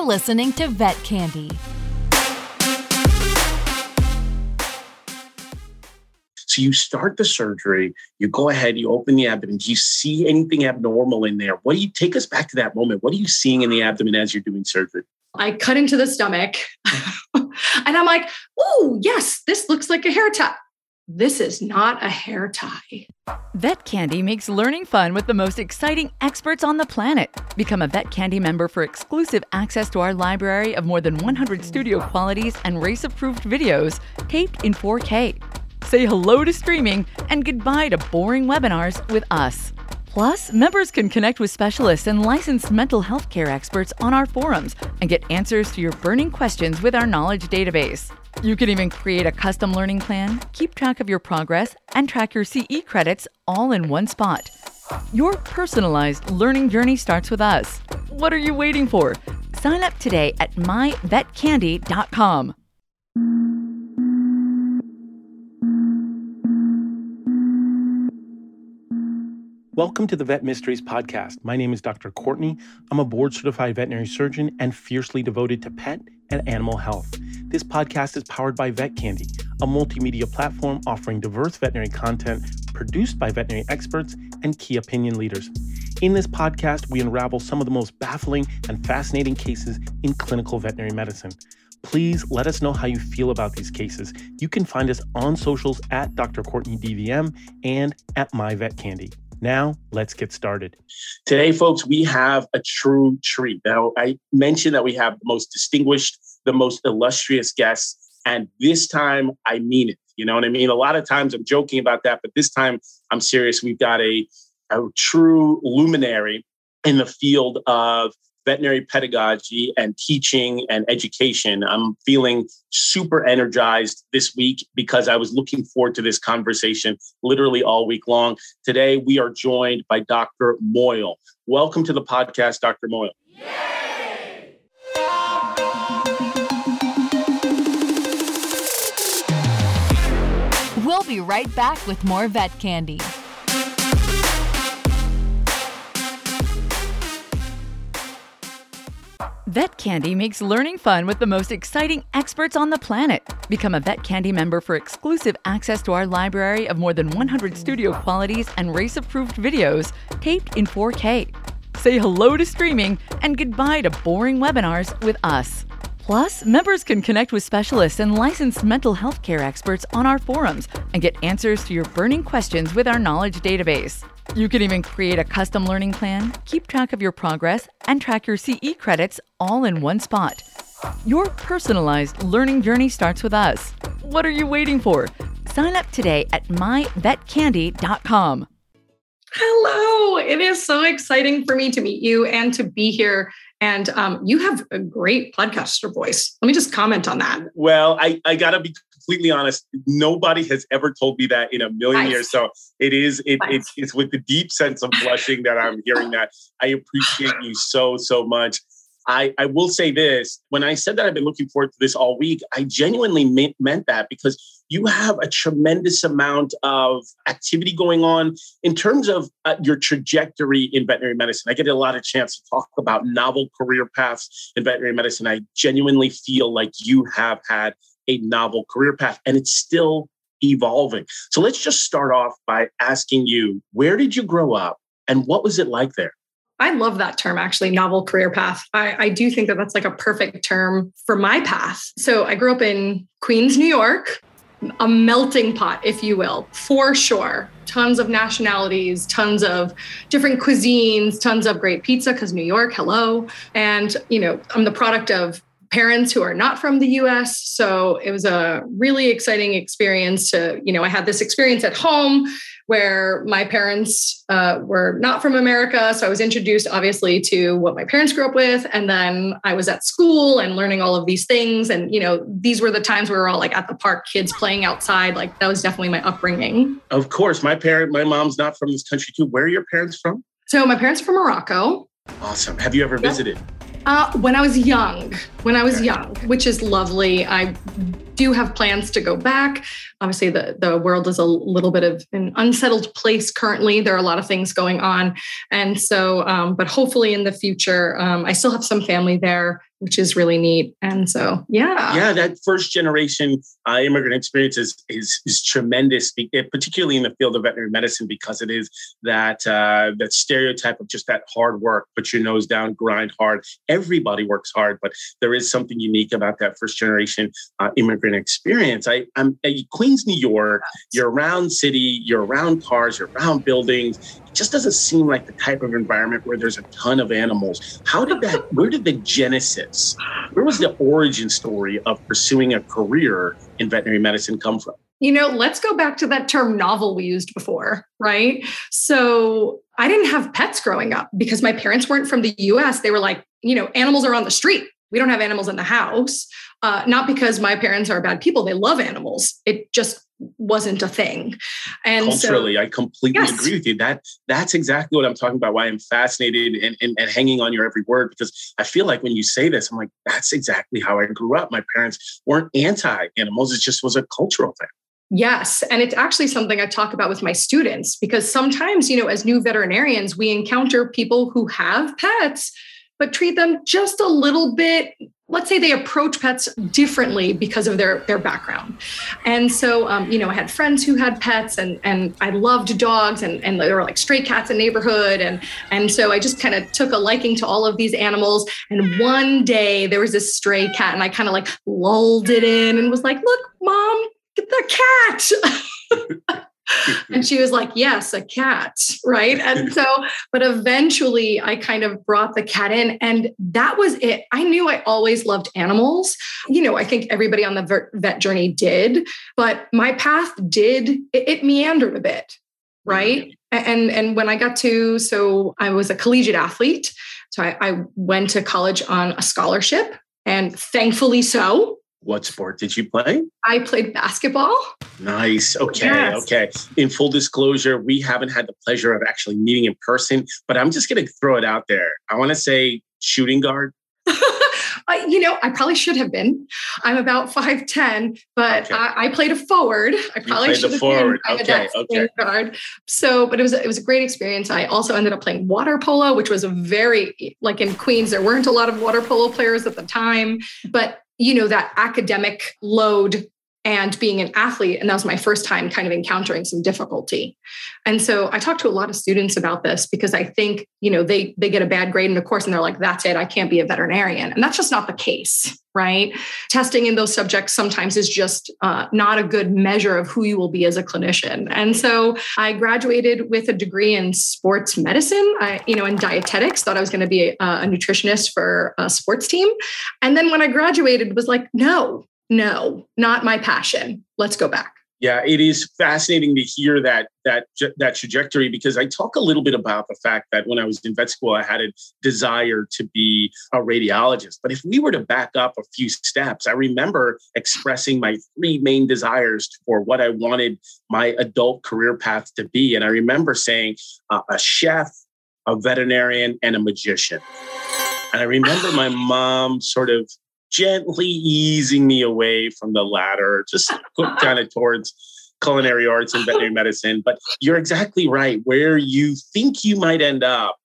You're listening to Vet Candy. So you start the surgery, you go ahead, you open the abdomen. Do you see anything abnormal in there? What do you take us back to that moment? What are you seeing in the abdomen as you're doing surgery? I cut into the stomach and I'm like, oh, yes, this looks like a hair tie. This is not a hair tie. Vet Candy makes learning fun with the most exciting experts on the planet. Become a Vet Candy member for exclusive access to our library of more than 100 studio qualities and RACE approved videos taped in 4K. Say hello to streaming and goodbye to boring webinars with us. Plus, members can connect with specialists and licensed mental health care experts on our forums and get answers to your burning questions with our knowledge database. You can even create a custom learning plan, keep track of your progress, and track your CE credits all in one spot. Your personalized learning journey starts with us. What are you waiting for? Sign up today at myvetcandy.com. Welcome to the Vet Mysteries Podcast. My name is Dr. Courtney. I'm a board certified veterinary surgeon and fiercely devoted to pet and animal health. This podcast is powered by Vet Candy, a multimedia platform offering diverse veterinary content produced by veterinary experts and key opinion leaders. In this podcast, we unravel some of the most baffling and fascinating cases in clinical veterinary medicine. Please let us know how you feel about these cases. You can find us on socials at Dr. Courtney DVM and at MyVetCandy. Now, let's get started. Today, folks, we have a true treat. Now, I mentioned that we have the most distinguished, the most illustrious guests, and this time I mean it. You know what I mean? A lot of times I'm joking about that, but this time I'm serious. We've got a, a true luminary in the field of veterinary pedagogy and teaching and education. I'm feeling super energized this week because I was looking forward to this conversation literally all week long. Today, we are joined by Dr. Moyal. Welcome to the podcast, Dr. Moyal. We'll be right back with more Vet Candy. Vet Candy makes learning fun with the most exciting experts on the planet. Become a Vet Candy member for exclusive access to our library of more than 100 studio qualities and RACE approved videos taped in 4K. Say hello to streaming and goodbye to boring webinars with us. Plus, members can connect with specialists and licensed mental health care experts on our forums and get answers to your burning questions with our knowledge database. You can even create a custom learning plan, keep track of your progress, and track your CE credits all in one spot. Your personalized learning journey starts with us. What are you waiting for? Sign up today at myvetcandy.com. Hello. It is so exciting for me to meet you and to be here. And um, you have a great podcaster voice. Let me just comment on that. Well, I, I got to be completely honest, nobody has ever told me that in a million nice. years. So it is it, nice. it's it's with the deep sense of blushing that I'm hearing that. I appreciate you so so much. I, I will say this when I said that I've been looking forward to this all week, I genuinely meant, meant that because you have a tremendous amount of activity going on in terms of uh, your trajectory in veterinary medicine. I get a lot of chance to talk about novel career paths in veterinary medicine. I genuinely feel like you have had a novel career path and it's still evolving. So let's just start off by asking you where did you grow up and what was it like there? I love that term, actually, novel career path. I, I, do think that that's like a perfect term for my path. So I grew up in Queens, New York, a melting pot, if you will, for sure. Tons of nationalities, tons of different cuisines, tons of great pizza, because New York, hello. And, you know, I'm the product of parents who are not from the US. So it was a really exciting experience to, you know, I had this experience at home where my parents uh, were not from America. So I was introduced, obviously, to what my parents grew up with. And then I was at school and learning all of these things. And, you know, these were the times we were all like at the park, kids playing outside. Like that was definitely my upbringing. Of course. My parent, my mom's not from this country too. Where are your parents from? So my parents are from Morocco. Awesome. Have you ever yep. visited? Uh, when I was young, when I was young, which is lovely. I do have plans to go back. Obviously, the, the world is a little bit of an unsettled place currently. There are a lot of things going on. And so, um, but hopefully in the future, um, I still have some family there. which is really neat. And so, yeah. Yeah, that first generation uh, immigrant experience is, is, is tremendous, particularly in the field of veterinary medicine, because it is that, uh, that stereotype of just that hard work, put your nose down, grind hard. Everybody works hard, but there is something unique about that first generation uh, immigrant experience. I, I'm at Queens, New York, you're around city, you're around cars, you're around buildings It just doesn't seem like the type of environment where there's a ton of animals. How did that, where did the genesis, where was the origin story of pursuing a career in veterinary medicine come from? You know, let's go back to that term novel we used before, right? So I didn't have pets growing up because my parents weren't from the US. They were like, you know, animals are on the street. We don't have animals in the house. Uh, not because my parents are bad people. They love animals. It just wasn't a thing. And culturally, so, I completely yes. agree with you. That that's exactly what I'm talking about. Why I'm fascinated and, and, and hanging on your every word because I feel like when you say this, I'm like, that's exactly how I grew up. My parents weren't anti-animals. It just was a cultural thing. Yes. And it's actually something I talk about with my students because sometimes, you know, as new veterinarians, we encounter people who have pets, but treat them just a little bit let's say they approach pets differently because of their their background. And so um, you know i had friends who had pets and and i loved dogs and and there were like stray cats in neighborhood. And and so i just kind of took a liking to all of these animals. And one day there was this stray cat and i kind of like lulled it in and was like look mom get the cat and she was like, Yes, a cat. Right. And so, but eventually I kind of brought the cat in, and that was it. I knew I always loved animals. You know, I think everybody on the vet journey did, but my path did, it, it meandered a bit. Right. And, and when I got to, so I was a collegiate athlete. So I, I went to college on a scholarship, and thankfully so what sport did you play? I played basketball. Nice. Okay. Yes. Okay. In full disclosure, we haven't had the pleasure of actually meeting in person, but I'm just going to throw it out there. I want to say shooting guard. Uh, you know, I probably should have been. I'm about 5'10, but okay. I, I, played a forward. I probably should have forward. been. Okay, okay. Guard. So, but it was it was a great experience. I also ended up playing water polo, which was a very like in Queens, there weren't a lot of water polo players at the time, but you know, that academic load and being an athlete. And that was my first time kind of encountering some difficulty. And so I talked to a lot of students about this because I think, you know, they they get a bad grade in the course and they're like, that's it, I can't be a veterinarian. And that's just not the case, right? Testing in those subjects sometimes is just uh, not a good measure of who you will be as a clinician. And so I graduated with a degree in sports medicine, I, you know, in dietetics, thought I was going to be a, a nutritionist for a sports team. And then when I graduated was like, no, no, not my passion. Let's go back. Yeah, it is fascinating to hear that that that trajectory because I talk a little bit about the fact that when I was in vet school, I had a desire to be a radiologist. But if we were to back up a few steps, I remember expressing my three main desires for what I wanted my adult career path to be, and I remember saying uh, a chef, a veterinarian, and a magician. And I remember my mom sort of gently easing me away from the ladder, just kind of towards culinary arts and veterinary medicine. But you're exactly right. Where you think you might end up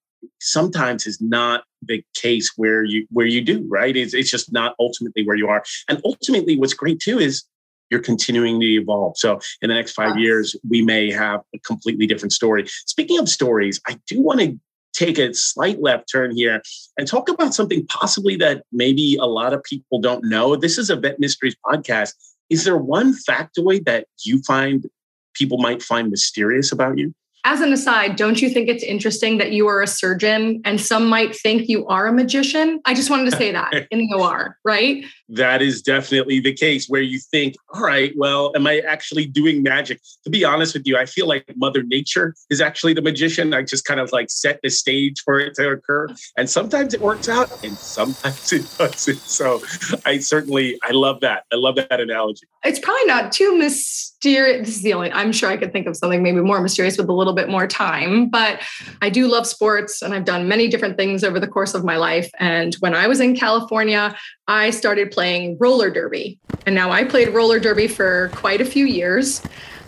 sometimes is not the case where you where you do, right? It's, it's just not ultimately where you are. And ultimately, what's great too is you're continuing to evolve. So in the next five years, we may have a completely different story. Speaking of stories, I do want to take a slight left turn here and talk about something possibly that maybe a lot of people don't know. This is a Vet Mysteries podcast. Is there one factoid that you find people might find mysterious about you? As an aside, don't you think it's interesting that you are a surgeon and some might think you are a magician? I just wanted to say that in the OR, right? That is definitely the case where you think, all right, well, am I actually doing magic? To be honest with you, I feel like Mother Nature is actually the magician. I just kind of like set the stage for it to occur. And sometimes it works out and sometimes it doesn't. So I certainly, I love that. I love that analogy. It's probably not too mysterious. This is the only, I'm sure I could think of something maybe more mysterious with a little bit more time. But I do love sports and I've done many different things over the course of my life. And when I was in California, I started playing roller derby. And now I played roller derby for quite a few years.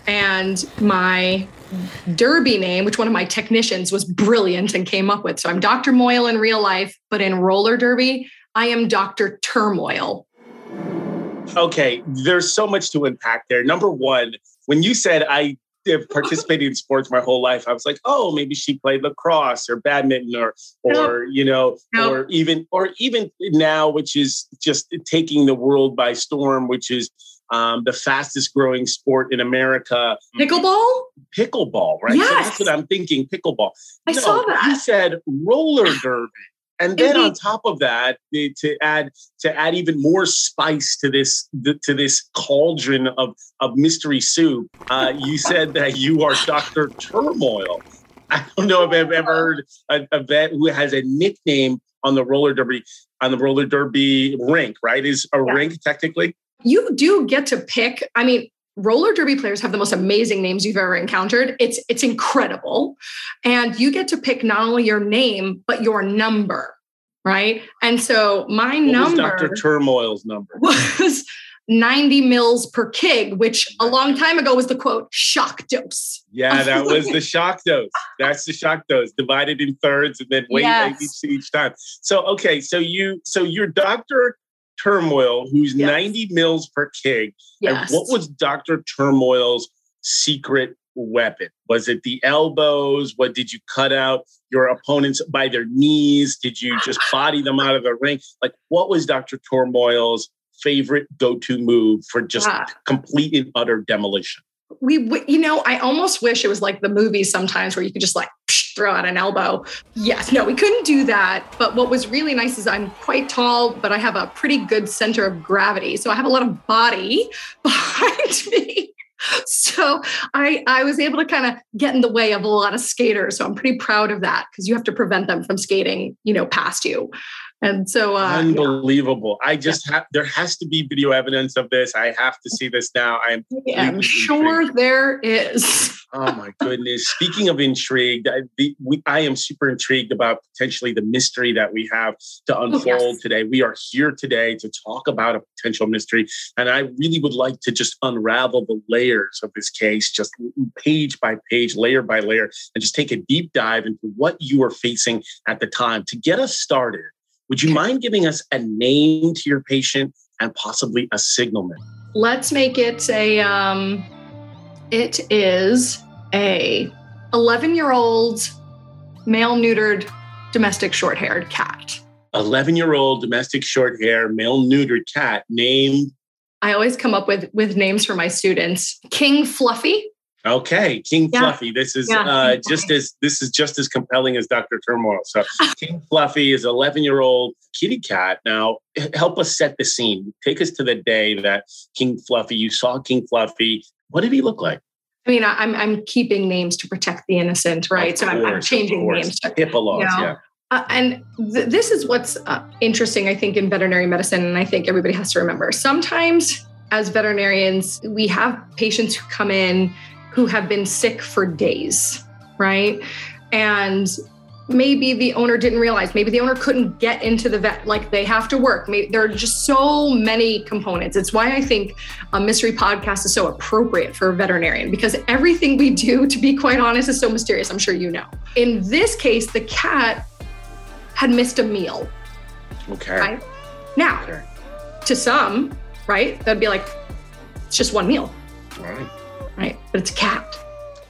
And my derby name, which one of my technicians was brilliant and came up with. So I'm Dr. Moyal in real life, but in roller derby, I am Dr. Turmoil. Okay, there's so much to unpack there. Number one, when you said I have participated in sports my whole life, I was like, oh, maybe she played lacrosse or badminton or or you know, or even or even now, which is just taking the world by storm, which is um, the fastest growing sport in America. Pickleball? Pickleball, right? Yes. So that's what I'm thinking, pickleball. I no, saw that. You said roller derby. And then on top of that, to add to add even more spice to this to this cauldron of of mystery soup, uh, you said that you are Doctor Turmoil. I don't know if I've ever heard a, a vet who has a nickname on the roller derby on the roller derby rink. Right? Is a yeah. rink technically? You do get to pick. I mean, roller derby players have the most amazing names you've ever encountered. It's it's incredible. And you get to pick not only your name but your number, right? And so my what number Dr. Turmoil's number was 90 mils per kig, which a long time ago was the quote shock dose. Yeah, that was the shock dose. That's the shock dose divided in thirds and then weight yes. each, each time. So okay, so you so your doctor Turmoil, who's yes. 90 mils per kig. Yes. And what was Dr. Turmoil's secret weapon? Was it the elbows? What did you cut out your opponents by their knees? Did you just body them out of the ring? Like, what was Dr. Turmoil's favorite go-to move for just yeah. complete and utter demolition? We you know i almost wish it was like the movies sometimes where you could just like psh, throw out an elbow. Yes. No we couldn't do that. But what was really nice is i'm quite tall but i have a pretty good center of gravity. So i have a lot of body behind me. So i i was able to kind of get in the way of a lot of skaters. So i'm pretty proud of that because you have to prevent them from skating you know past you and so, uh, unbelievable. Yeah. I just yeah. have, there has to be video evidence of this. I have to see this now. I'm, I'm sure intrigued. there is. oh my goodness. Speaking of intrigued, I, the, we, I am super intrigued about potentially the mystery that we have to oh, unfold oh, yes. today. We are here today to talk about a potential mystery. And I really would like to just unravel the layers of this case, just page by page, layer by layer, and just take a deep dive into what you were facing at the time to get us started would you mind giving us a name to your patient and possibly a signalment? Let's make it a. Um, it is a 11 year old male neutered domestic short haired cat. 11 year old domestic short hair male neutered cat named. I always come up with with names for my students. King Fluffy. Okay, King yeah. Fluffy. This is yeah, uh, just as this is just as compelling as Dr. Turmoil. So King Fluffy is 11 year old kitty cat. Now, help us set the scene. Take us to the day that King Fluffy. You saw King Fluffy. What did he look like? I mean, I'm I'm keeping names to protect the innocent, right? So I'm, I'm, changing names. HIPAA laws, you know, yeah. Uh, and th- this is what's uh, interesting, I think, in veterinary medicine, and I think everybody has to remember. Sometimes, as veterinarians, we have patients who come in who have been sick for days, right? And maybe the owner didn't realize, maybe the owner couldn't get into the vet, like they have to work. Maybe, there are just so many components. It's why I think a mystery podcast is so appropriate for a veterinarian because everything we do, to be quite honest, is so mysterious. I'm sure you know. In this case, the cat had missed a meal. Okay. Right? Now, okay. to some, right, that'd be like, it's just one meal. Right right? But it's a cat.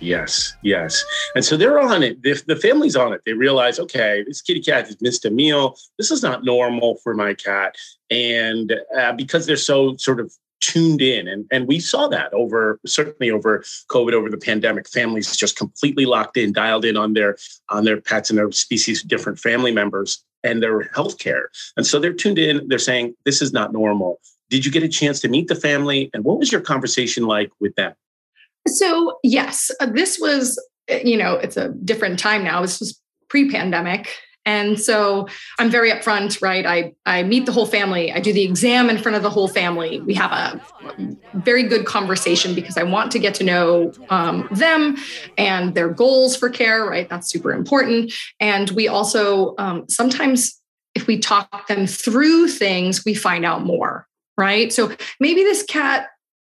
Yes, yes. And so they're on it. The, the family's on it. They realize, okay, this kitty cat has missed a meal. This is not normal for my cat. And uh, because they're so sort of tuned in and, and we saw that over certainly over covid over the pandemic families just completely locked in dialed in on their on their pets and their species different family members and their health care and so they're tuned in they're saying this is not normal did you get a chance to meet the family and what was your conversation like with them so, yes, uh, this was, uh, you know, it's a different time now. This was pre pandemic. And so I'm very upfront, right? I, I meet the whole family. I do the exam in front of the whole family. We have a very good conversation because I want to get to know um, them and their goals for care, right? That's super important. And we also um, sometimes, if we talk them through things, we find out more, right? So maybe this cat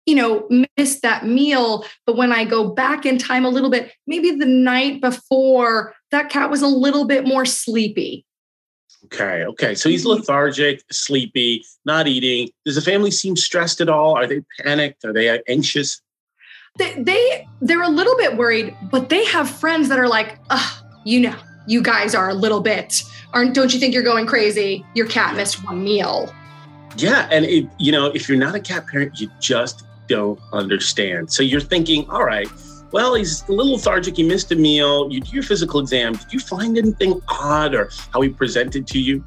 you know, missed that meal. But when I go back in time a little bit, maybe the night before, that cat was a little bit more sleepy. Okay. Okay. So he's mm-hmm. lethargic, sleepy, not eating. Does the family seem stressed at all? Are they panicked? Are they uh, anxious? They, they they're a little bit worried, but they have friends that are like, you know, you guys are a little bit aren't don't you think you're going crazy? Your cat missed one meal. Yeah, and it, you know, if you're not a cat parent, you just don't understand. So you're thinking, all right, well, he's a little lethargic. He missed a meal. You do your physical exam. Did you find anything odd or how he presented to you?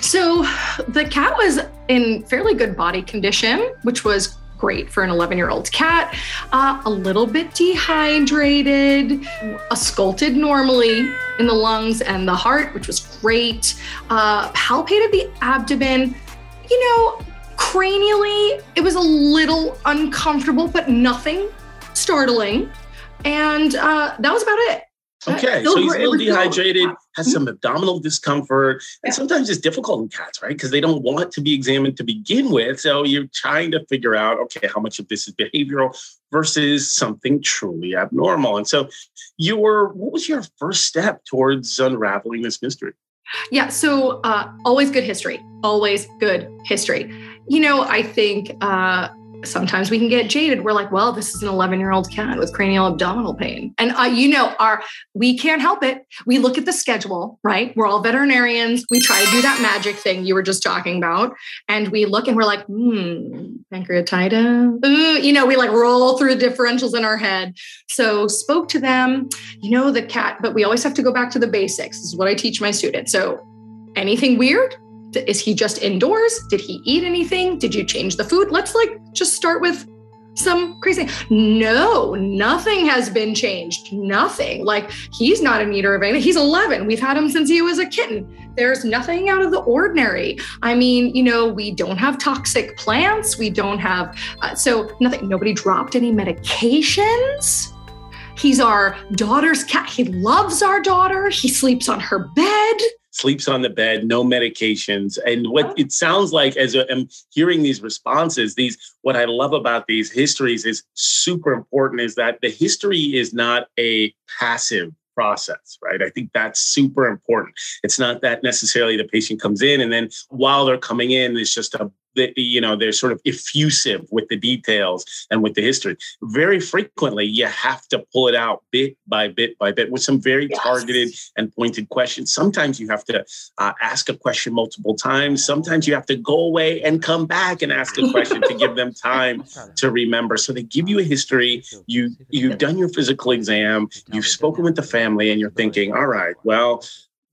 So the cat was in fairly good body condition, which was great for an 11 year old cat. Uh, a little bit dehydrated, ausculted normally in the lungs and the heart, which was great. Uh, palpated the abdomen. You know, cranially, it was a little uncomfortable, but nothing startling. And uh, that was about it. Okay, so he's a little dehydrated, has some abdominal discomfort, and yeah. sometimes it's difficult in cats, right? Because they don't want to be examined to begin with. So you're trying to figure out, okay, how much of this is behavioral versus something truly abnormal. And so, you were what was your first step towards unraveling this mystery? Yeah, so uh, always good history, always good history. You know, I think. Uh, sometimes we can get jaded. We're like, well, this is an 11 year old cat with cranial abdominal pain. And uh, you know, our we can't help it. We look at the schedule, right? We're all veterinarians. We try to do that magic thing you were just talking about. And we look and we're like, hmm, pancreatitis. Ooh, you know, we like roll through the differentials in our head. So spoke to them, you know, the cat, but we always have to go back to the basics. This is what I teach my students. So anything weird? Is he just indoors? Did he eat anything? Did you change the food? Let's like just start with some crazy. No, nothing has been changed. Nothing. Like he's not an eater of anything. He's 11. We've had him since he was a kitten. There's nothing out of the ordinary. I mean, you know, we don't have toxic plants. We don't have, uh, so nothing. Nobody dropped any medications. He's our daughter's cat. He loves our daughter. He sleeps on her bed sleeps on the bed, no medications. And what it sounds like as I'm hearing these responses, these what I love about these histories is super important is that the history is not a passive process, right? I think that's super important. It's not that necessarily the patient comes in and then while they're coming in, it's just a you know they're sort of effusive with the details and with the history. Very frequently you have to pull it out bit by bit by bit with some very yes. targeted and pointed questions. Sometimes you have to uh, ask a question multiple times. Sometimes you have to go away and come back and ask a question to give them time to remember. So they give you a history. You you've done your physical exam. You've spoken with the family and you're thinking all right well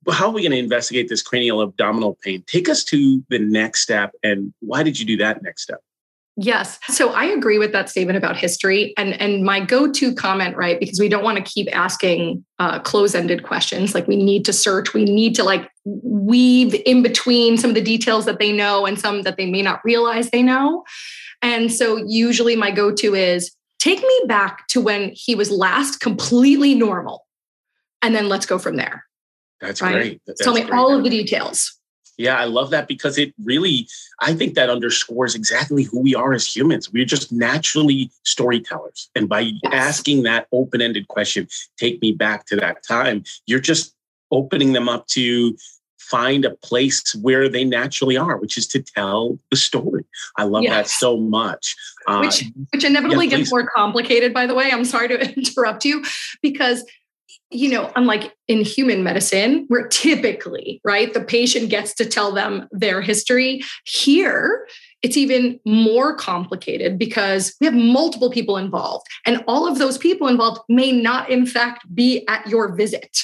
how are we going to investigate this cranial abdominal pain? Take us to the next step. And why did you do that next step? Yes. So I agree with that statement about history. And, and my go to comment, right? Because we don't want to keep asking uh, close ended questions. Like we need to search, we need to like weave in between some of the details that they know and some that they may not realize they know. And so usually my go to is take me back to when he was last completely normal. And then let's go from there. That's right? great. That's Tell me great. all of the details. Yeah, I love that because it really, I think that underscores exactly who we are as humans. We're just naturally storytellers. And by yes. asking that open ended question, take me back to that time, you're just opening them up to find a place where they naturally are, which is to tell the story. I love yes. that so much. Uh, which, which inevitably yeah, gets more complicated, by the way. I'm sorry to interrupt you because you know, unlike in human medicine, where typically, right, the patient gets to tell them their history, here it's even more complicated because we have multiple people involved, and all of those people involved may not, in fact, be at your visit.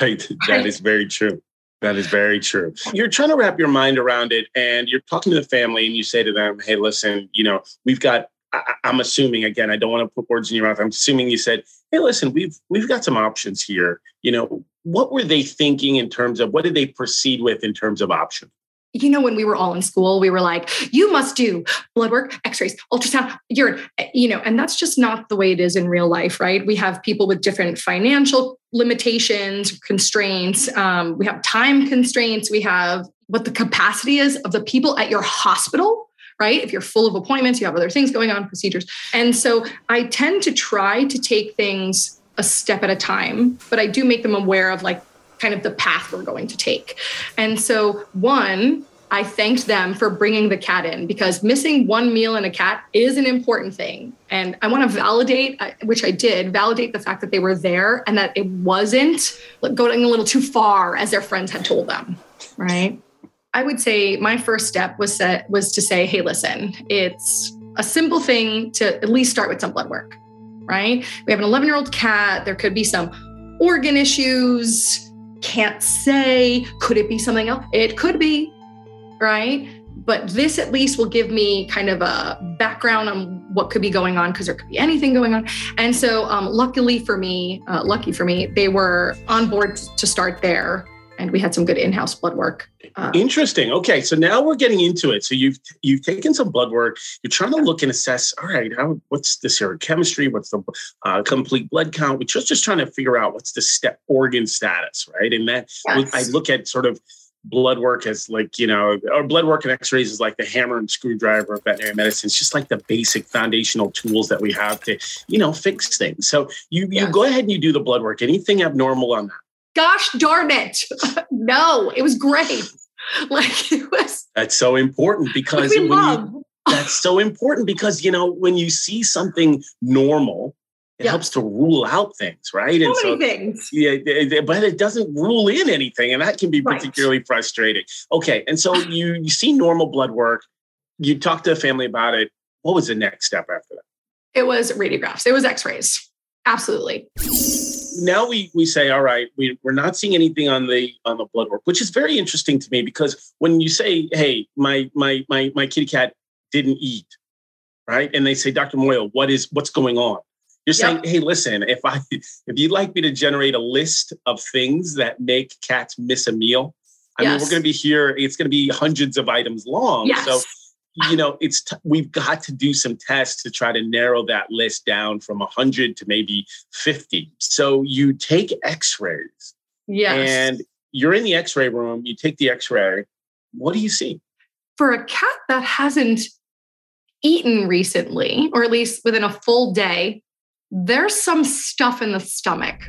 Right. That right? is very true. That is very true. You're trying to wrap your mind around it, and you're talking to the family, and you say to them, Hey, listen, you know, we've got I, am assuming again, I don't want to put words in your mouth. I'm assuming you said, "Hey, listen, we've we've got some options here." You know, what were they thinking in terms of what did they proceed with in terms of options? You know, when we were all in school, we were like, "You must do blood work, X-rays, ultrasound, urine." Eh, you know, and that's just not the way it is in real life, right? We have people with different financial limitations, constraints. Um, we have time constraints. We have what the capacity is of the people at your hospital right? If you're full of appointments, you have other things going on, procedures. And so I tend to try to take things a step at a time, but I do make them aware of like kind of the path we're going to take. And so, one, I thanked them for bringing the cat in because missing one meal in a cat is an important thing. And I want to validate, uh, which I did, validate the fact that they were there and that it wasn't going a little too far as their friends had told them. Right. I would say my first step was set was to say, hey, listen, it's a simple thing to at least start with some blood work. Right. We have an 11 year old cat. There could be some organ issues. Can't say. Could it be something else? It could be right? But this at least will give me kind of a background on what could be going on because there could be anything going on. And so, um, luckily for me, uh, lucky for me, they were on board to start there and we had some good in-house blood work. Uh, Interesting. Okay, so now we're getting into it. So you've you've taken some blood work. You're trying to look and assess. All right, how what's the serochemistry? What's the uh, complete blood count? We're just just trying to figure out what's the step organ status, right? And that yes. I look at sort of blood work as like you know or blood work and x-rays is like the hammer and screwdriver of veterinary medicine it's just like the basic foundational tools that we have to you know fix things so you you go ahead and you do the blood work anything abnormal on that gosh darn it no it was great like it was that's so important because you, that's so important because you know when you see something normal it yeah. helps to rule out things, right? So and so, things. Yeah, but it doesn't rule in anything, and that can be particularly frustrating. Okay, and so you you see normal blood work, you talk to the family about it. What was the next step after that? It was radiographs. It was X-rays. Absolutely. Now we we say, all right, we, we're not seeing anything on the on the blood work, which is very interesting to me because when you say, hey, my my my my kitty cat didn't eat, right? And they say, Dr. Moyal, what is what's going on? You're saying, hey, listen, if I if you'd like me to generate a list of things that make cats miss a meal, I yes. mean, we're going to be here. It's going to be hundreds of items long. Yes. So, you know, it's t- we've got to do some tests to try to narrow that list down from 100 to maybe 50. So you take X-rays. Yes. And you're in the X-ray room. You take the X-ray. What do you see? For a cat that hasn't eaten recently, or at least within a full day, there's some stuff in the stomach.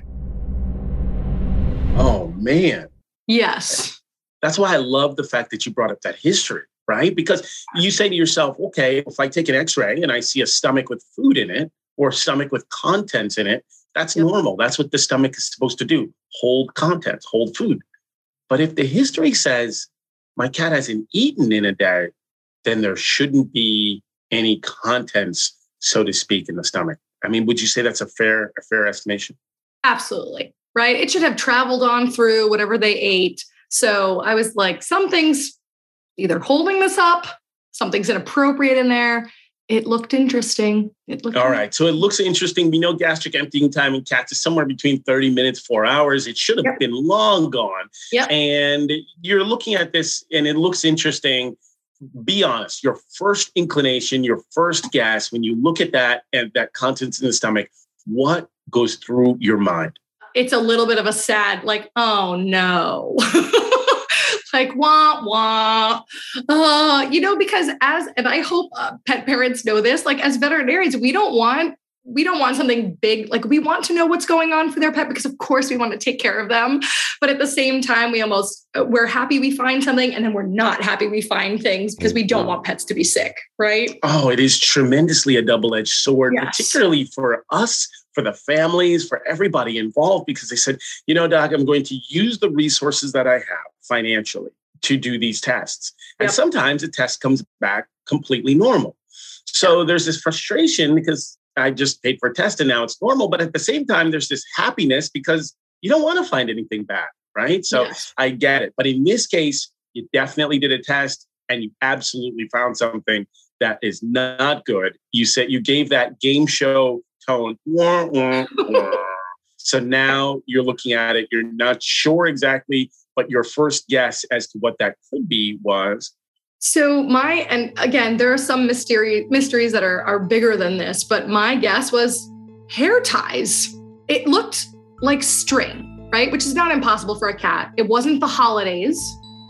Oh, man. Yes. That's why I love the fact that you brought up that history, right? Because you say to yourself, okay, if I take an x ray and I see a stomach with food in it or a stomach with contents in it, that's yep. normal. That's what the stomach is supposed to do hold contents, hold food. But if the history says my cat hasn't eaten in a day, then there shouldn't be any contents, so to speak, in the stomach. I mean, would you say that's a fair a fair estimation? Absolutely. Right. It should have traveled on through whatever they ate. So I was like, something's either holding this up, something's inappropriate in there. It looked interesting. It looked all right. So it looks interesting. We know gastric emptying time in cats is somewhere between 30 minutes, four hours. It should have yep. been long gone. Yeah. And you're looking at this and it looks interesting be honest your first inclination your first guess when you look at that and that contents in the stomach what goes through your mind it's a little bit of a sad like oh no like wah wah. Uh, you know because as and i hope uh, pet parents know this like as veterinarians we don't want we don't want something big like we want to know what's going on for their pet because of course we want to take care of them. But at the same time we almost we're happy we find something and then we're not happy we find things because we don't want pets to be sick right? Oh it is tremendously a double-edged sword yes. particularly for us for the families for everybody involved because they said you know doc i'm going to use the resources that i have financially to do these tests and yep. sometimes a test comes back completely normal so there's this frustration because I just paid for a test and now it's normal. But at the same time, there's this happiness because you don't want to find anything bad, right? So yes. I get it. But in this case, you definitely did a test and you absolutely found something that is not good. You said you gave that game show tone. Wah, wah, wah. so now you're looking at it, you're not sure exactly, but your first guess as to what that could be was so my and again, there are some mystery mysteries that are are bigger than this, but my guess was hair ties. It looked like string, right? Which is not impossible for a cat. It wasn't the holidays,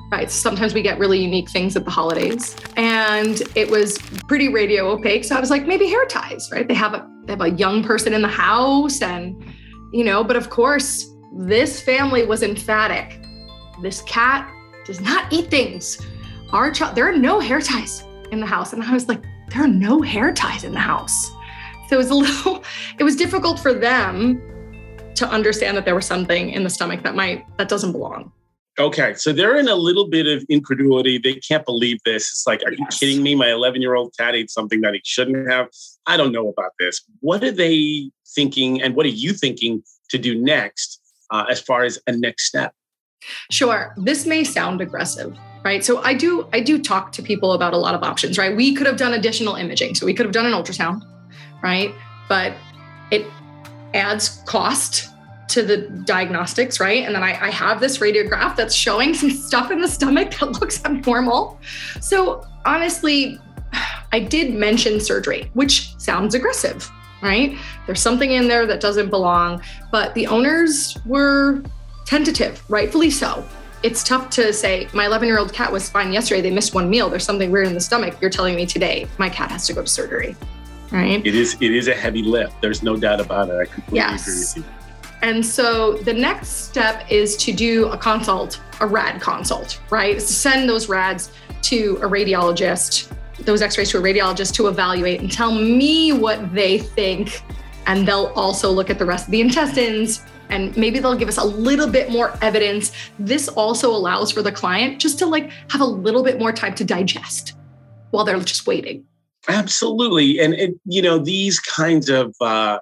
right? Sometimes we get really unique things at the holidays, and it was pretty radio opaque. So I was like, maybe hair ties, right? They have a they have a young person in the house, and you know, but of course, this family was emphatic. This cat does not eat things. Our child, there are no hair ties in the house. And I was like, there are no hair ties in the house. So it was a little, it was difficult for them to understand that there was something in the stomach that might, that doesn't belong. Okay, so they're in a little bit of incredulity. They can't believe this. It's like, are you kidding me? My 11 year old cat ate something that he shouldn't have. I don't know about this. What are they thinking, and what are you thinking to do next uh, as far as a next step? Sure. This may sound aggressive, right? So I do I do talk to people about a lot of options, right? We could have done additional imaging. So we could have done an ultrasound, right? But it adds cost to the diagnostics, right? And then I, I, have this radiograph that's showing some stuff in the stomach that looks abnormal. So honestly, I did mention surgery, which sounds aggressive, right? There's something in there that doesn't belong, but the owners were tentative, rightfully so. It's tough to say, my 11 year old cat was fine yesterday. They missed one meal. There's something weird in the stomach. You're telling me today my cat has to go to surgery. Right. It is it is a heavy lift. There's no doubt about it. I completely yes. agree with you. And so the next step is to do a consult, a rad consult, right? Is to send those rads to a radiologist, those x-rays to a radiologist to evaluate and tell me what they think. And they'll also look at the rest of the intestines and maybe they'll give us a little bit more evidence. This also allows for the client just to like have a little bit more time to digest while they're just waiting. Absolutely. And, and you know, these kinds of uh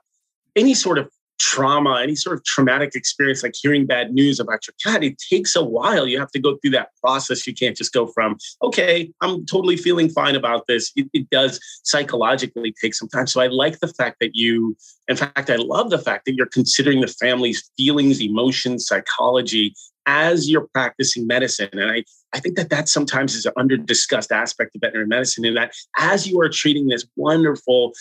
any sort of trauma, any sort of traumatic experience, like hearing bad news about your cat, it takes a while. You have to go through that process. You can't just go from, okay, I'm totally feeling fine about this. It, it, does psychologically take some time. So I like the fact that you, in fact, I love the fact that you're considering the family's feelings, emotions, psychology as you're practicing medicine. And I, I think that that sometimes is an under discussed aspect of veterinary medicine in that as you are treating this wonderful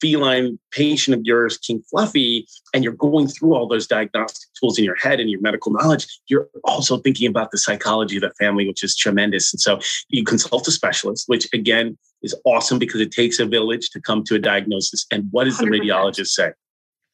feline patient of yours, King Fluffy, and you're going through all those diagnostic tools in your head and your medical knowledge, you're also thinking about the psychology of the family, which is tremendous. And so you consult a specialist, which again is awesome because it takes a village to come to a diagnosis. And what does the 100%. radiologist say?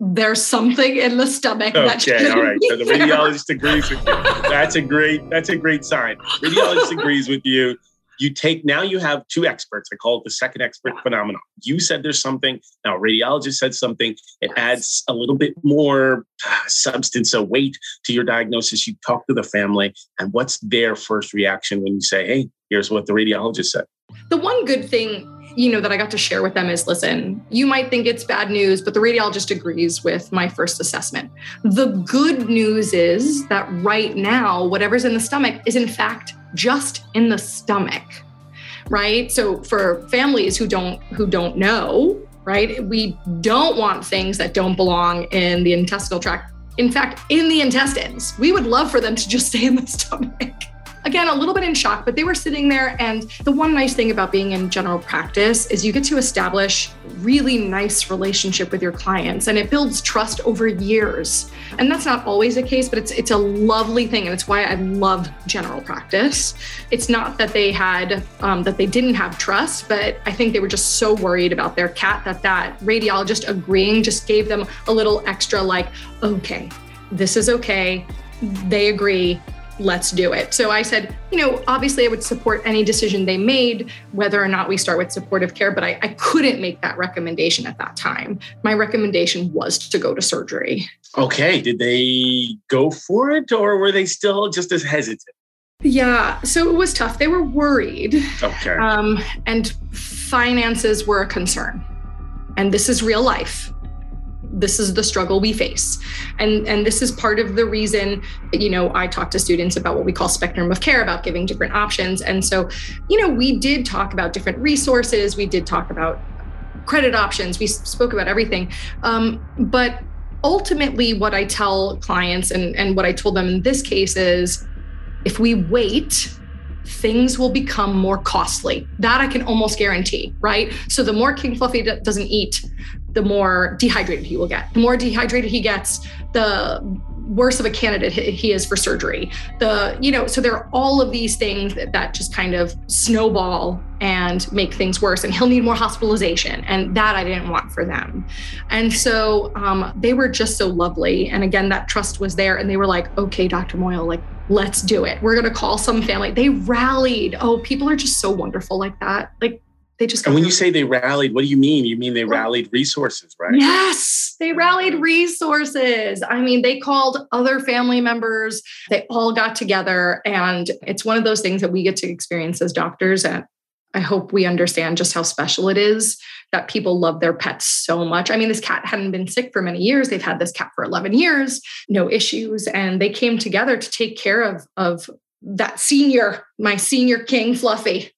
There's something in the stomach. Okay, all right. So the radiologist agrees with you. That's a great. That's a great sign. Radiologist agrees with you you take now you have two experts. I call it the second expert phenomenon. You said there's something. Now, radiologist said something. It adds a little bit more uh, substance, a weight to your diagnosis. You talk to the family, and what's their first reaction when you say, "Hey, here's what the radiologist said." The one good thing you know that I got to share with them is listen, you might think it's bad news, but the radiologist agrees with my first assessment. The good news is that right now, whatever's in the stomach is in fact just in the stomach. Right? So for families who don't who don't know, right? We don't want things that don't belong in the intestinal tract. In fact, in the intestines. We would love for them to just stay in the stomach again, a little bit in shock, but they were sitting there. And the one nice thing about being in general practice is you get to establish really nice relationship with your clients and it builds trust over years. And that's not always the case, but it's it's a lovely thing. And it's why I love general practice. It's not that they had um, that they didn't have trust, but I think they were just so worried about their cat that that radiologist agreeing just gave them a little extra like, okay, this is okay. They agree let's do it. So I said, you know, obviously I would support any decision they made, whether or not we start with supportive care, but I, I couldn't make that recommendation at that time. My recommendation was to go to surgery. Okay. Did they go for it or were they still just as hesitant? Yeah, so it was tough. They were worried. Okay. Um, and finances were a concern. And this is real life this is the struggle we face. And and this is part of the reason you know i talk to students about what we call spectrum of care about giving different options. And so you know we did talk about different resources. We did talk about credit options. We spoke about everything. Um, but ultimately what i tell clients and and what i told them in this case is if we wait things will become more costly. That I can almost guarantee, right? So the more King Fluffy doesn't eat, the more dehydrated he will get. The more dehydrated he gets, the worse of a candidate he is for surgery. The, you know, so there are all of these things that, that just kind of snowball and make things worse. And he'll need more hospitalization. And that I didn't want for them. And so um, they were just so lovely. And again, that trust was there. And they were like, okay, Dr. Moyal, like, let's do it. We're going to call some family. They rallied. Oh, people are just so wonderful like that. Like, they just and when you say they rallied what do you mean? You mean they rallied resources right? Yes they oh, rallied resources. I mean they called other family members. They all got together and it's one of those things that we get to experience as doctors and i hope we understand just how special it is that people love their pets so much. I mean this cat hadn't been sick for many years. They've had this cat for 11 years no issues and they came together to take care of of that senior my senior king fluffy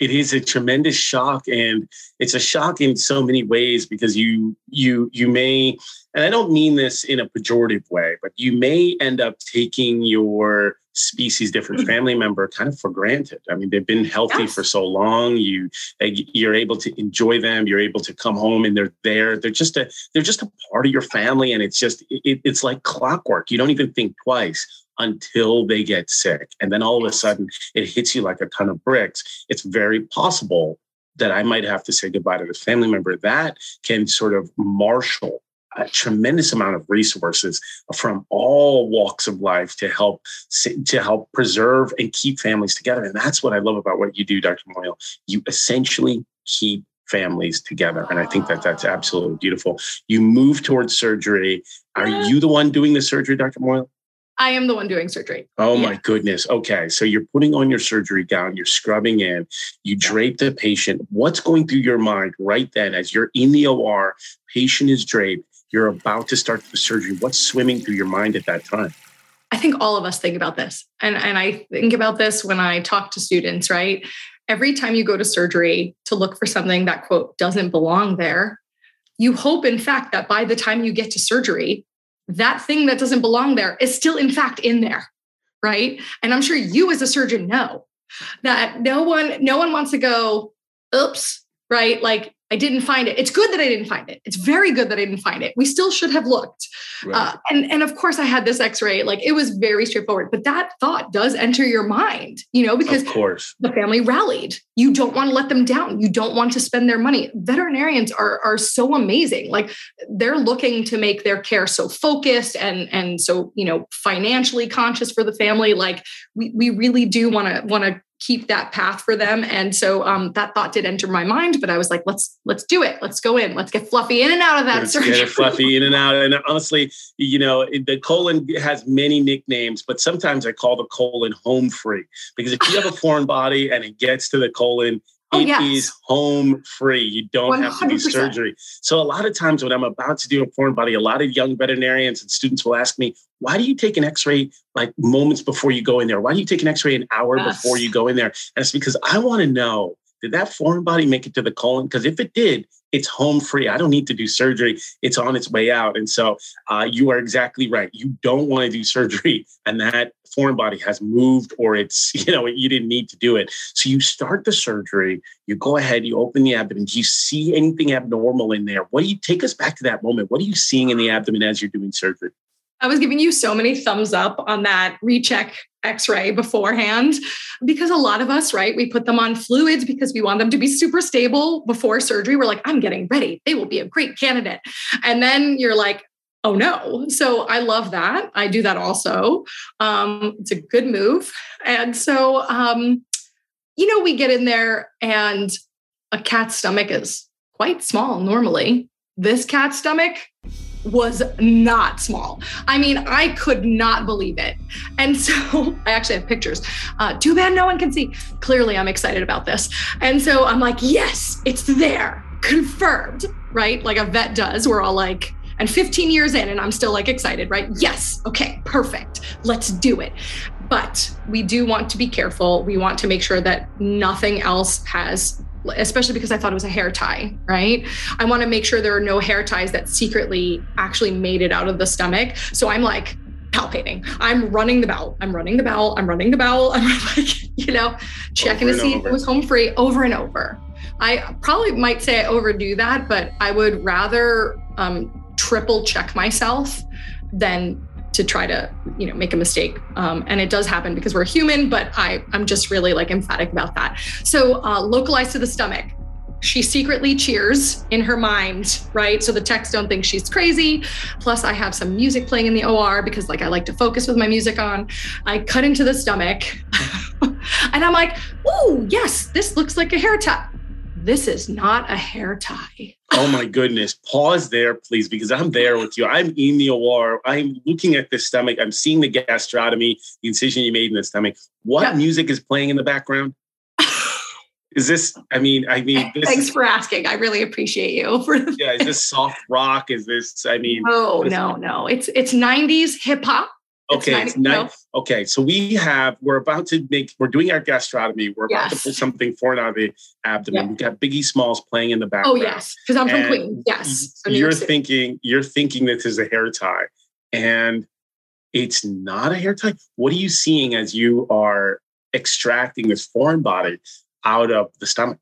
it is a tremendous shock and it's a shock in so many ways because you you you may and i don't mean this in a pejorative way but you may end up taking your species different mm. family member kind of for granted i mean they've been healthy yes. for so long you you're able to enjoy them you're able to come home and they're there they're just a they're just a part of your family and it's just it, it's like clockwork you don't even think twice until they get sick. And then all of a sudden it hits you like a ton of bricks. It's very possible that I might have to say goodbye to this family member. That can sort of marshal a tremendous amount of resources from all walks of life to help to help preserve and keep families together. And that's what I love about what you do, Dr. Moyal. You essentially keep families together. And I think that that's absolutely beautiful. You move towards surgery. Are you the one doing the surgery, Dr. Moyal? I am the one doing surgery. Oh yeah. my goodness. Okay. So you're putting on your surgery gown, you're scrubbing in, you drape the patient. What's going through your mind right then as you're in the OR, patient is draped, you're about to start the surgery? What's swimming through your mind at that time? I think all of us think about this. And, and I think about this when I talk to students, right? Every time you go to surgery to look for something that, quote, doesn't belong there, you hope, in fact, that by the time you get to surgery, that thing that doesn't belong there is still, in fact, in there. Right. And I'm sure you as a surgeon know that no one, no one wants to go, oops, right? Like I didn't find it. It's good that I didn't find it. It's very good that I didn't find it. We still should have looked. Right. Uh, and and of course, I had this X-ray. Like it was very straightforward. But that thought does enter your mind, you know, because of course the family rallied. You don't want to let them down. You don't want to spend their money. Veterinarians are are so amazing. Like they're looking to make their care so focused and and so you know financially conscious for the family. Like we we really do want to want to keep that path for them. And so um, that thought did enter my mind, but I was like, let's let's do it. Let's go in. Let's get Fluffy in and out of that let's surgery. Get Fluffy in and out. And honestly, you know, the colon has many nicknames, but sometimes I call the colon home free because if you have a foreign body and it gets to the colon, Oh, it yes. is home free. You don't 100%. have to do surgery. So a lot of times when I'm about to do a foreign body, a lot of young veterinarians and students will ask me, why do you take an x-ray like moments before you go in there? Why do you take an x-ray an hour yes. before you go in there? And it's because I want to know, did that foreign body make it to the colon? Because if it did, it's home free. I don't need to do surgery. It's on its way out. And so uh, you are exactly right. You don't want to do surgery and that foreign body has moved or it's, you know, you didn't need to do it. So you start the surgery, you go ahead, you open the abdomen. Do you see anything abnormal in there? What do you take us back to that moment? What are you seeing in the abdomen as you're doing surgery? I was giving you so many thumbs up on that recheck x-ray beforehand because a lot of us right we put them on fluids because we want them to be super stable before surgery. We're like i'm getting ready. They will be a great candidate. And then you're like oh no. So i love that. I do that also. Um, it's a good move. And so um, you know we get in there and a cat's stomach is quite small normally. This cat's stomach was not small. I mean, I could not believe it. And so I actually have pictures. Uh, too bad no one can see. Clearly, I'm excited about this. And so I'm like, yes, it's there, confirmed, right? Like a vet does. We're all like, and 15 years in, and I'm still like excited, right? Yes, okay, perfect. Let's do it. But we do want to be careful. We want to make sure that nothing else has especially because I thought it was a hair tie, right? I want to make sure there are no hair ties that secretly actually made it out of the stomach. So I'm like palpating. I'm running the bowel. I'm running the bowel. I'm running the bowel. I'm like, you know, checking to see if it was home free over and over. I probably might say I overdo that, but I would rather um, triple check myself than to try to you know make a mistake um, and it does happen because we're human but i i'm just really like emphatic about that so uh, localized to the stomach she secretly cheers in her mind, right? So the techs don't think she's crazy. Plus, I have some music playing in the OR because, like, I like to focus with my music on. I cut into the stomach and I'm like, oh, yes, this looks like a hair tie. This is not a hair tie. oh my goodness. Pause there, please, because I'm there with you. I'm in the OR. I'm looking at the stomach. I'm seeing the gastrotomy, the incision you made in the stomach. What yep. music is playing in the background? is this i mean i mean this, thanks for asking i really appreciate you for yeah is this soft rock is this i mean oh no no it's it's 90s hip-hop okay it's, 90s, it's okay so we have we're about to make we're doing our gastrotomy we're about to pull something foreign out of the abdomen. We've got biggie smalls playing in the oh, background. oh yes because i'm from queens yes so you're thinking you're thinking this is a hair tie and it's not a hair tie? What are you seeing as you are extracting this foreign body out of the stomach.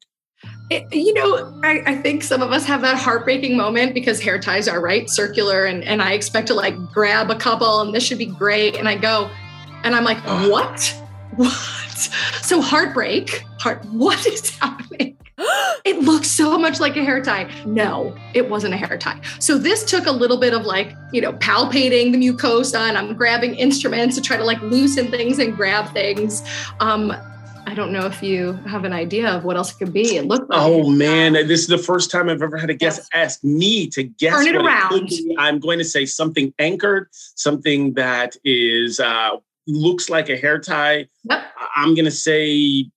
It, you know, I, I, think some of us have that heartbreaking moment because hair ties are right circular, and and I expect to like grab a couple, and this should be great, and I go, and I'm like, what, what? So heartbreak, heart. What is happening? it looks so much like a hair tie. No, it wasn't a hair tie. So this took a little bit of like, you know, palpating the mucosa and I'm grabbing instruments to try to like loosen things and grab things. Um, I don't know if you have an idea of what else it could be. It looked like. Oh man, this is the first time I've ever had a guest yes. ask me to guess. Turn it around. It I'm going to say something anchored, something that is uh, looks like a hair tie. Yep. I'm going to say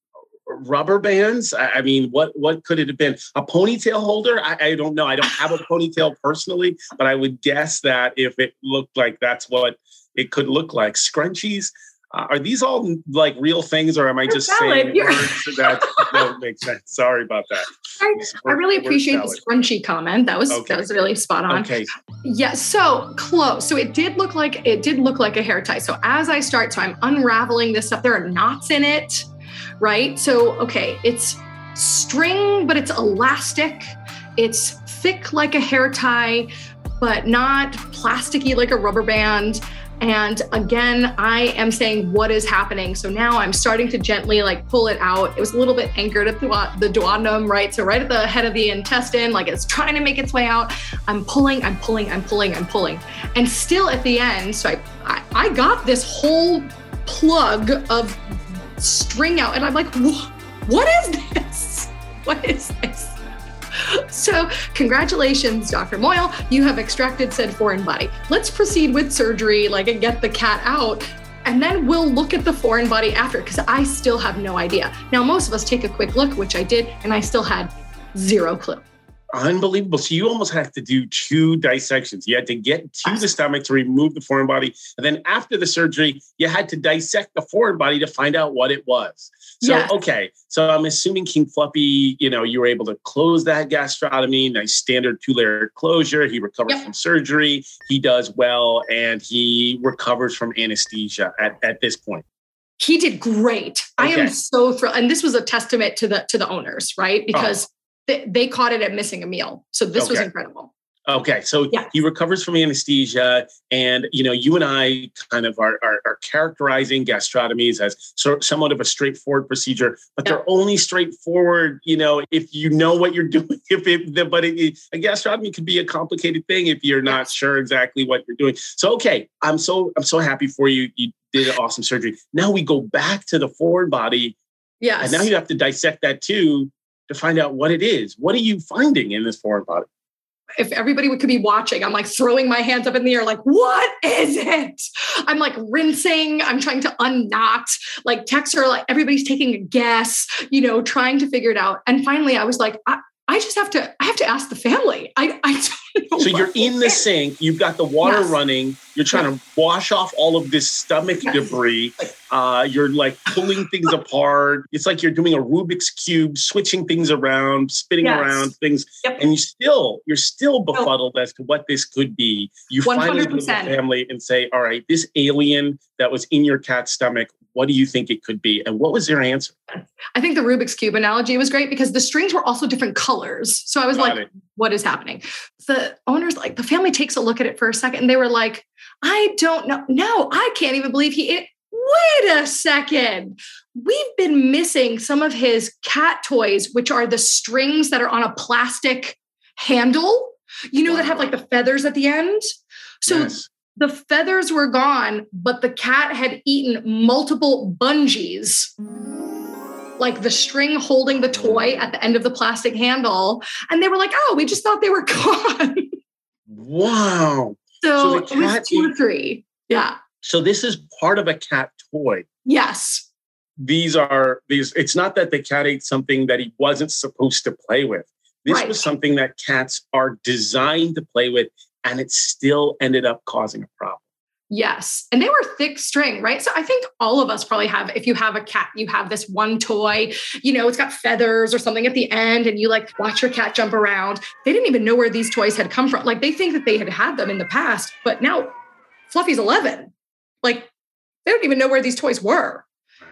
rubber bands. I, I, mean, what what could it have been? A ponytail holder? I, I don't know. I don't have a ponytail personally, but I would guess that if it looked like that's what it could look like. Scrunchies. Uh, are these all like real things, or am I just saying words that don't make sense? Sorry about that. I, I really appreciate the scrunchy comment. That was okay. that was really spot on. Okay. Yeah. So close. So it did look like it did look like a hair tie. So as I start, so I'm unraveling this stuff. There are knots in it, right? So okay, it's string, but it's elastic. It's thick like a hair tie, but not plasticky like a rubber band. And again, I am saying what is happening. So now I'm starting to gently like pull it out. It was a little bit anchored at the, the duodenum, right? So right at the head of the intestine, like it's trying to make its way out. I'm pulling, I'm pulling, I'm pulling, I'm pulling. And still at the end, so I, I, I got this whole plug of string out and I'm like, what is this? What is this? so, congratulations, Dr. Moyal. You have extracted said foreign body. Let's proceed with surgery, like, and get the cat out. And then we'll look at the foreign body after, because I still have no idea. Now, most of us take a quick look, which I did, and I still had zero clue unbelievable. So you almost have to do two dissections. You had to get to the stomach to remove the foreign body. And then after the surgery, you had to dissect the foreign body to find out what it was. So, yeah. okay. So I'm assuming King Fluffy, you know, you were able to close that gastrotomy, nice standard two layer closure. He recovers yep. from surgery. He does well and he recovers from anesthesia at, at this point he did great. Okay. I am so thrilled. And this was a testament to the to the owners, right? Oh. Because oh they, they caught it at missing a meal. So this okay. was incredible. Okay, so yeah. he recovers from anesthesia, and you know, you and I kind of are, are, are characterizing gastrotomies as so, somewhat of a straightforward procedure, but yeah. they're only straightforward, you know, if you know what you're doing. If it, but it, a gastrotomy could be a complicated thing if you're not sure exactly what you're doing. So, okay, I'm so I'm so happy for you. You did an awesome surgery. Now we go back to the foreign body. Yes. And now you have to dissect that too to find out what it is. What are you finding in this foreign body? If everybody could be watching, I'm like throwing my hands up in the air, like, what is it? I'm like rinsing, I'm trying to unknot. Like, texts are like, everybody's taking a guess, you know, trying to figure it out. And finally, I was like, I, I just have to, I have to ask the family. I, I So you're in the sink, you've got the water yes. running, you're trying to wash off all of this stomach yes. debris. Uh, you're like pulling things apart. It's like you're doing a Rubik's cube, switching things around, spinning yes. around things, yep. and you still you're still befuddled as to what this could be. You 100%. finally go to the family and say, "All right, this alien that was in your cat's stomach, what do you think it could be? And what was your answer? I think the Rubik's Cube analogy was great because the strings were also different colors. So I was Got like, it. what is happening? The owners, like, the family takes a look at it for a second. And they were like, I don't know. No, I can't even believe he. It, wait a second. We've been missing some of his cat toys, which are the strings that are on a plastic handle, you know, wow. that have like the feathers at the end. So yes. The feathers were gone, but the cat had eaten multiple bungees like the string holding the toy at the end of the plastic handle. And they were like, oh, we just thought they were gone. Wow. So, so it was two or three. Yeah. So this is part of a cat toy. Yes. These are these. It's not that the cat ate something that he wasn't supposed to play with. This right. was something that cats are designed to play with, and it still ended up causing a problem. Yes. And they were thick string, right? So I think all of us probably have, if you have a cat, you have this one toy, you know, it's got feathers or something at the end, and you like watch your cat jump around. They didn't even know where these toys had come from. Like they think that they had had them in the past, but now Fluffy's 11. Like they don't even know where these toys were.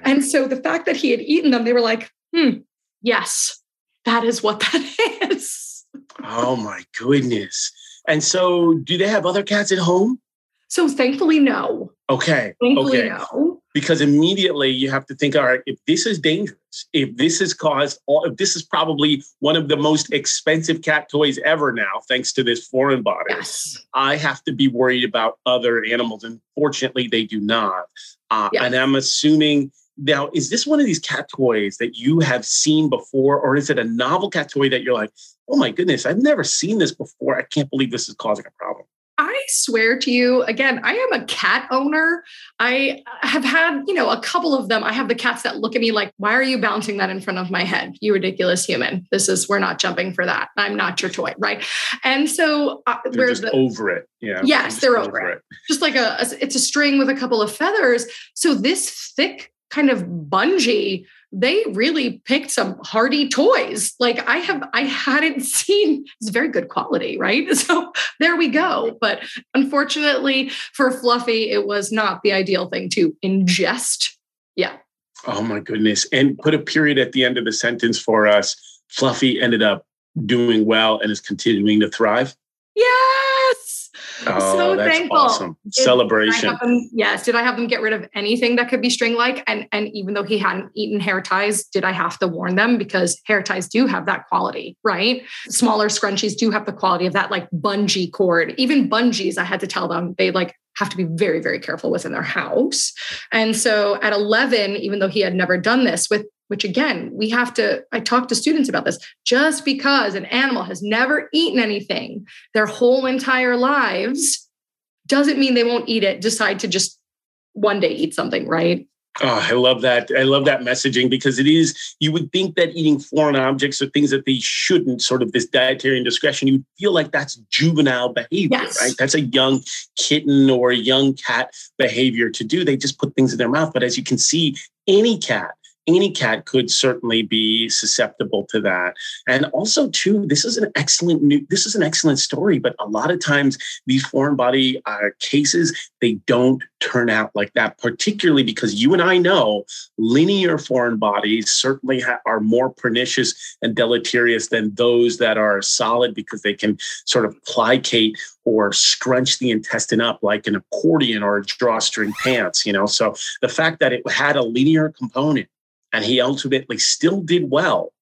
And so the fact that he had eaten them, they were like, hmm, yes, that is what that is. oh my goodness. And so do they have other cats at home? So thankfully, no. Okay. Thankfully, okay. no. Because immediately you have to think, all right, if this is dangerous, if this has caused all, if this is probably one of the most expensive cat toys ever now, thanks to this foreign body, yes. I have to be worried about other animals. And fortunately, they do not. Uh, yes. And I'm assuming now, is this one of these cat toys that you have seen before, or is it a novel cat toy that you're like, oh my goodness, I've never seen this before. I can't believe this is causing a problem? I swear to you, again, I am a cat owner. I have had, you know, a couple of them. I have the cats that look at me like, why are you bouncing that in front of my head? You ridiculous human. This is, we're not jumping for that. I'm not your toy. Right. And so uh, we're just the, over it. Yeah. Yes, they're over, over it. it. Just like a, it's a string with a couple of feathers. So this thick kind of bungee they really picked some hardy toys. Like I have, I hadn't seen, it's very good quality, right? So there we go. But unfortunately for Fluffy, it was not the ideal thing to ingest. Yeah. Oh my goodness. And put a period at the end of the sentence for us. Fluffy ended up doing well and is continuing to thrive. Yes. Oh, so that's thankful. awesome. Did, Celebration. Them, yes. Did I have them get rid of anything that could be string like? And and even though he hadn't eaten hair ties, did I have to warn them? Because hair ties do have that quality, right? Smaller scrunchies do have the quality of that like bungee cord. Even bungees, I had to tell them they like have to be very, very careful within their house. And so at 11, even though he had never done this with which again, we have to, I talk to students about this. Just because an animal has never eaten anything their whole entire lives doesn't mean they won't eat it, decide to just one day eat something, right? Oh, I love that. I love that messaging because it is, you would think that eating foreign objects or things that they shouldn't, sort of this dietary indiscretion, you feel like that's juvenile behavior, yes. right? That's a young kitten or a young cat behavior to do. They just put things in their mouth. But as you can see, any cat any cat could certainly be susceptible to that. And also, too, this is an excellent new, this is an excellent story, but a lot of times these foreign body uh, cases they don't turn out like that, particularly because you and I know linear foreign bodies certainly ha- are more pernicious and deleterious than those that are solid because they can sort of plicate or scrunch the intestine up like an accordion or a drawstring pants, you know. So the fact that it had a linear component and he ultimately still did well,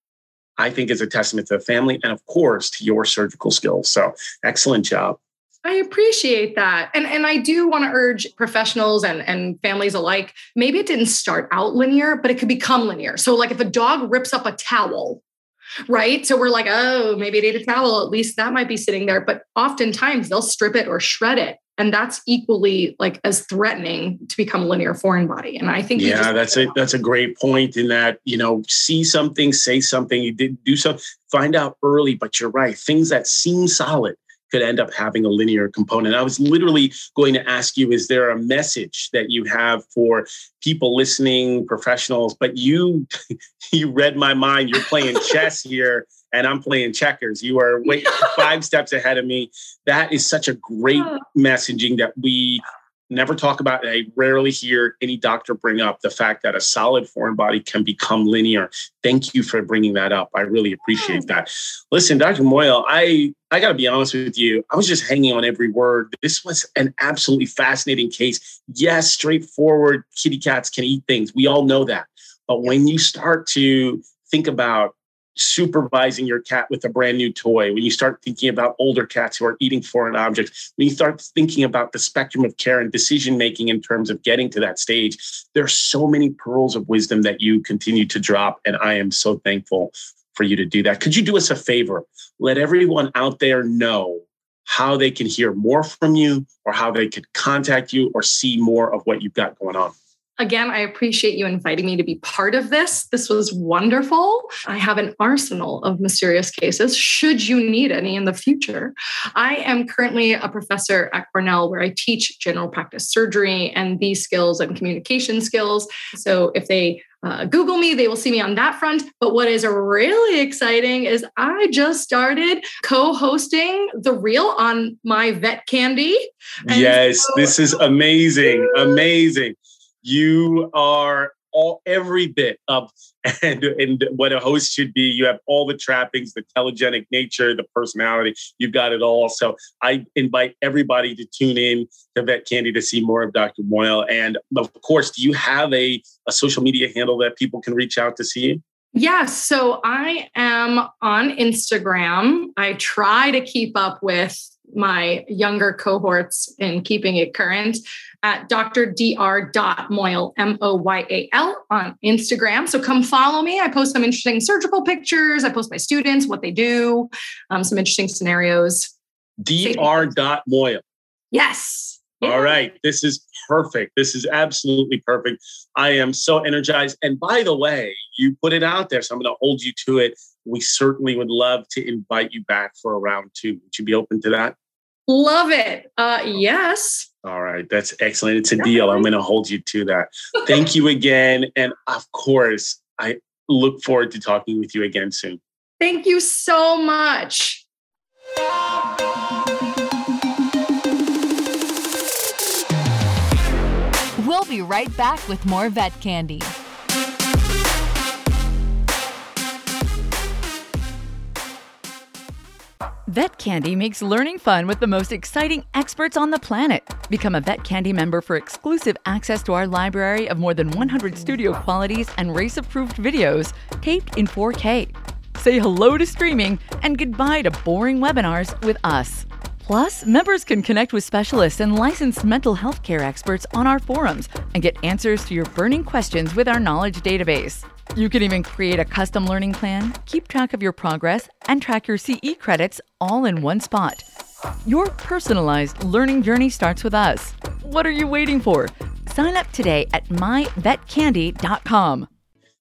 I think is a testament to the family and, of course, to your surgical skills. So, excellent job. I appreciate that. And, and I do want to urge professionals and, and families alike maybe it didn't start out linear, but it could become linear. So, like if a dog rips up a towel, right? So we're like, oh, maybe it ate a towel. At least that might be sitting there. But oftentimes they'll strip it or shred it and that's equally like as threatening to become a linear foreign body and i think yeah that's a that's a great point in that you know see something say something you did do something find out early but you're right things that seem solid could end up having a linear component. I was literally going to ask you is there a message that you have for people listening, professionals, but you you read my mind. You're playing chess here and I'm playing checkers. You are wait, five steps ahead of me. That is such a great oh. messaging that we never talk about it. I rarely hear any doctor bring up the fact that a solid foreign body can become linear. Thank you for bringing that up. I really appreciate that. Listen, Dr. Moyal, I I got to be honest with you. I was just hanging on every word. This was an absolutely fascinating case. Yes, straightforward. Kitty cats can eat things. We all know that. But when you start to think about supervising your cat with a brand new toy, when you start thinking about older cats who are eating foreign objects, when you start thinking about the spectrum of care and decision making in terms of getting to that stage, there are so many pearls of wisdom that you continue to drop. And I am so thankful for you to do that. Could you do us a favor? Let everyone out there know how they can hear more from you or how they could contact you or see more of what you've got going on. Again, I appreciate you inviting me to be part of this. This was wonderful. I have an arsenal of mysterious cases should you need any in the future. I am currently a professor at Cornell where I teach general practice surgery and these skills and communication skills. So if they uh, Google me, they will see me on that front. But what is really exciting is I just started co hosting The Real on my Vet Candy. And yes, so- this is amazing. Amazing you are all every bit of and and what a host should be. You have all the trappings, the telegenic nature, the personality. You've got it all. So I invite everybody to tune in to Vet Candy to see more of Dr. Moyal. And of course, do you have a, a social media handle that people can reach out to see you? Yes. So I am on Instagram. I try to keep up with my younger cohorts in keeping it current at drdr.moyal, M O Y A L, on Instagram. So come follow me. I post some interesting surgical pictures. I post my students, what they do, um, some interesting scenarios. dr.moyal. Yes. Yeah. All right. This is perfect. This is absolutely perfect. I am so energized. And by the way, you put it out there, so I'm going to hold you to it. We certainly would love to invite you back for a round two. Would you be open to that? Love it. Uh, yes. All right. That's excellent. It's a deal. I'm going to hold you to that. Thank you again. And of course, I look forward to talking with you again soon. Thank you so much. We'll be right back with more vet candy. Vet Candy makes learning fun with the most exciting experts on the planet. Become a Vet Candy member for exclusive access to our library of more than 100 studio qualities and RACE approved videos taped in 4K. Say hello to streaming and goodbye to boring webinars with us. Plus, members can connect with specialists and licensed mental health care experts on our forums and get answers to your burning questions with our knowledge database. You can even create a custom learning plan, keep track of your progress, and track your CE credits all in one spot. Your personalized learning journey starts with us. What are you waiting for? Sign up today at myvetcandy.com.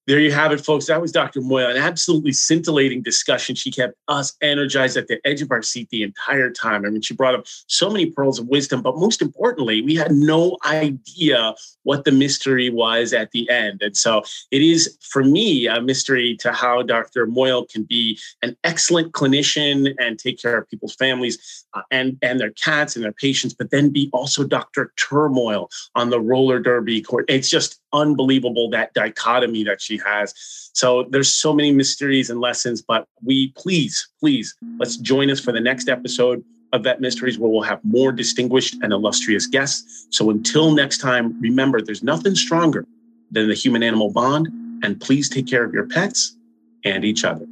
There you have it, folks. That was Dr. Moyal, an absolutely scintillating discussion. She kept us energized at the edge of our seat the entire time. I mean, she brought up so many pearls of wisdom, but most importantly, we had no idea what the mystery was at the end. And so it is, for me, a mystery to how Dr. Moyal can be an excellent clinician and take care of people's families uh, and, and their cats and their patients, but then be also Dr. Turmoil on the roller derby court. It's just unbelievable that dichotomy that she has. So there's so many mysteries and lessons, but we please, please, let's join us for the next episode of Vet Mysteries where we'll have more distinguished and illustrious guests. So until next time, remember there's nothing stronger than the human animal bond. And please take care of your pets and each other.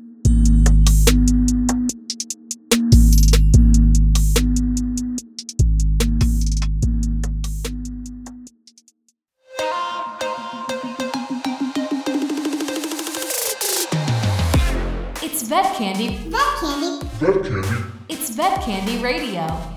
Candy Radio.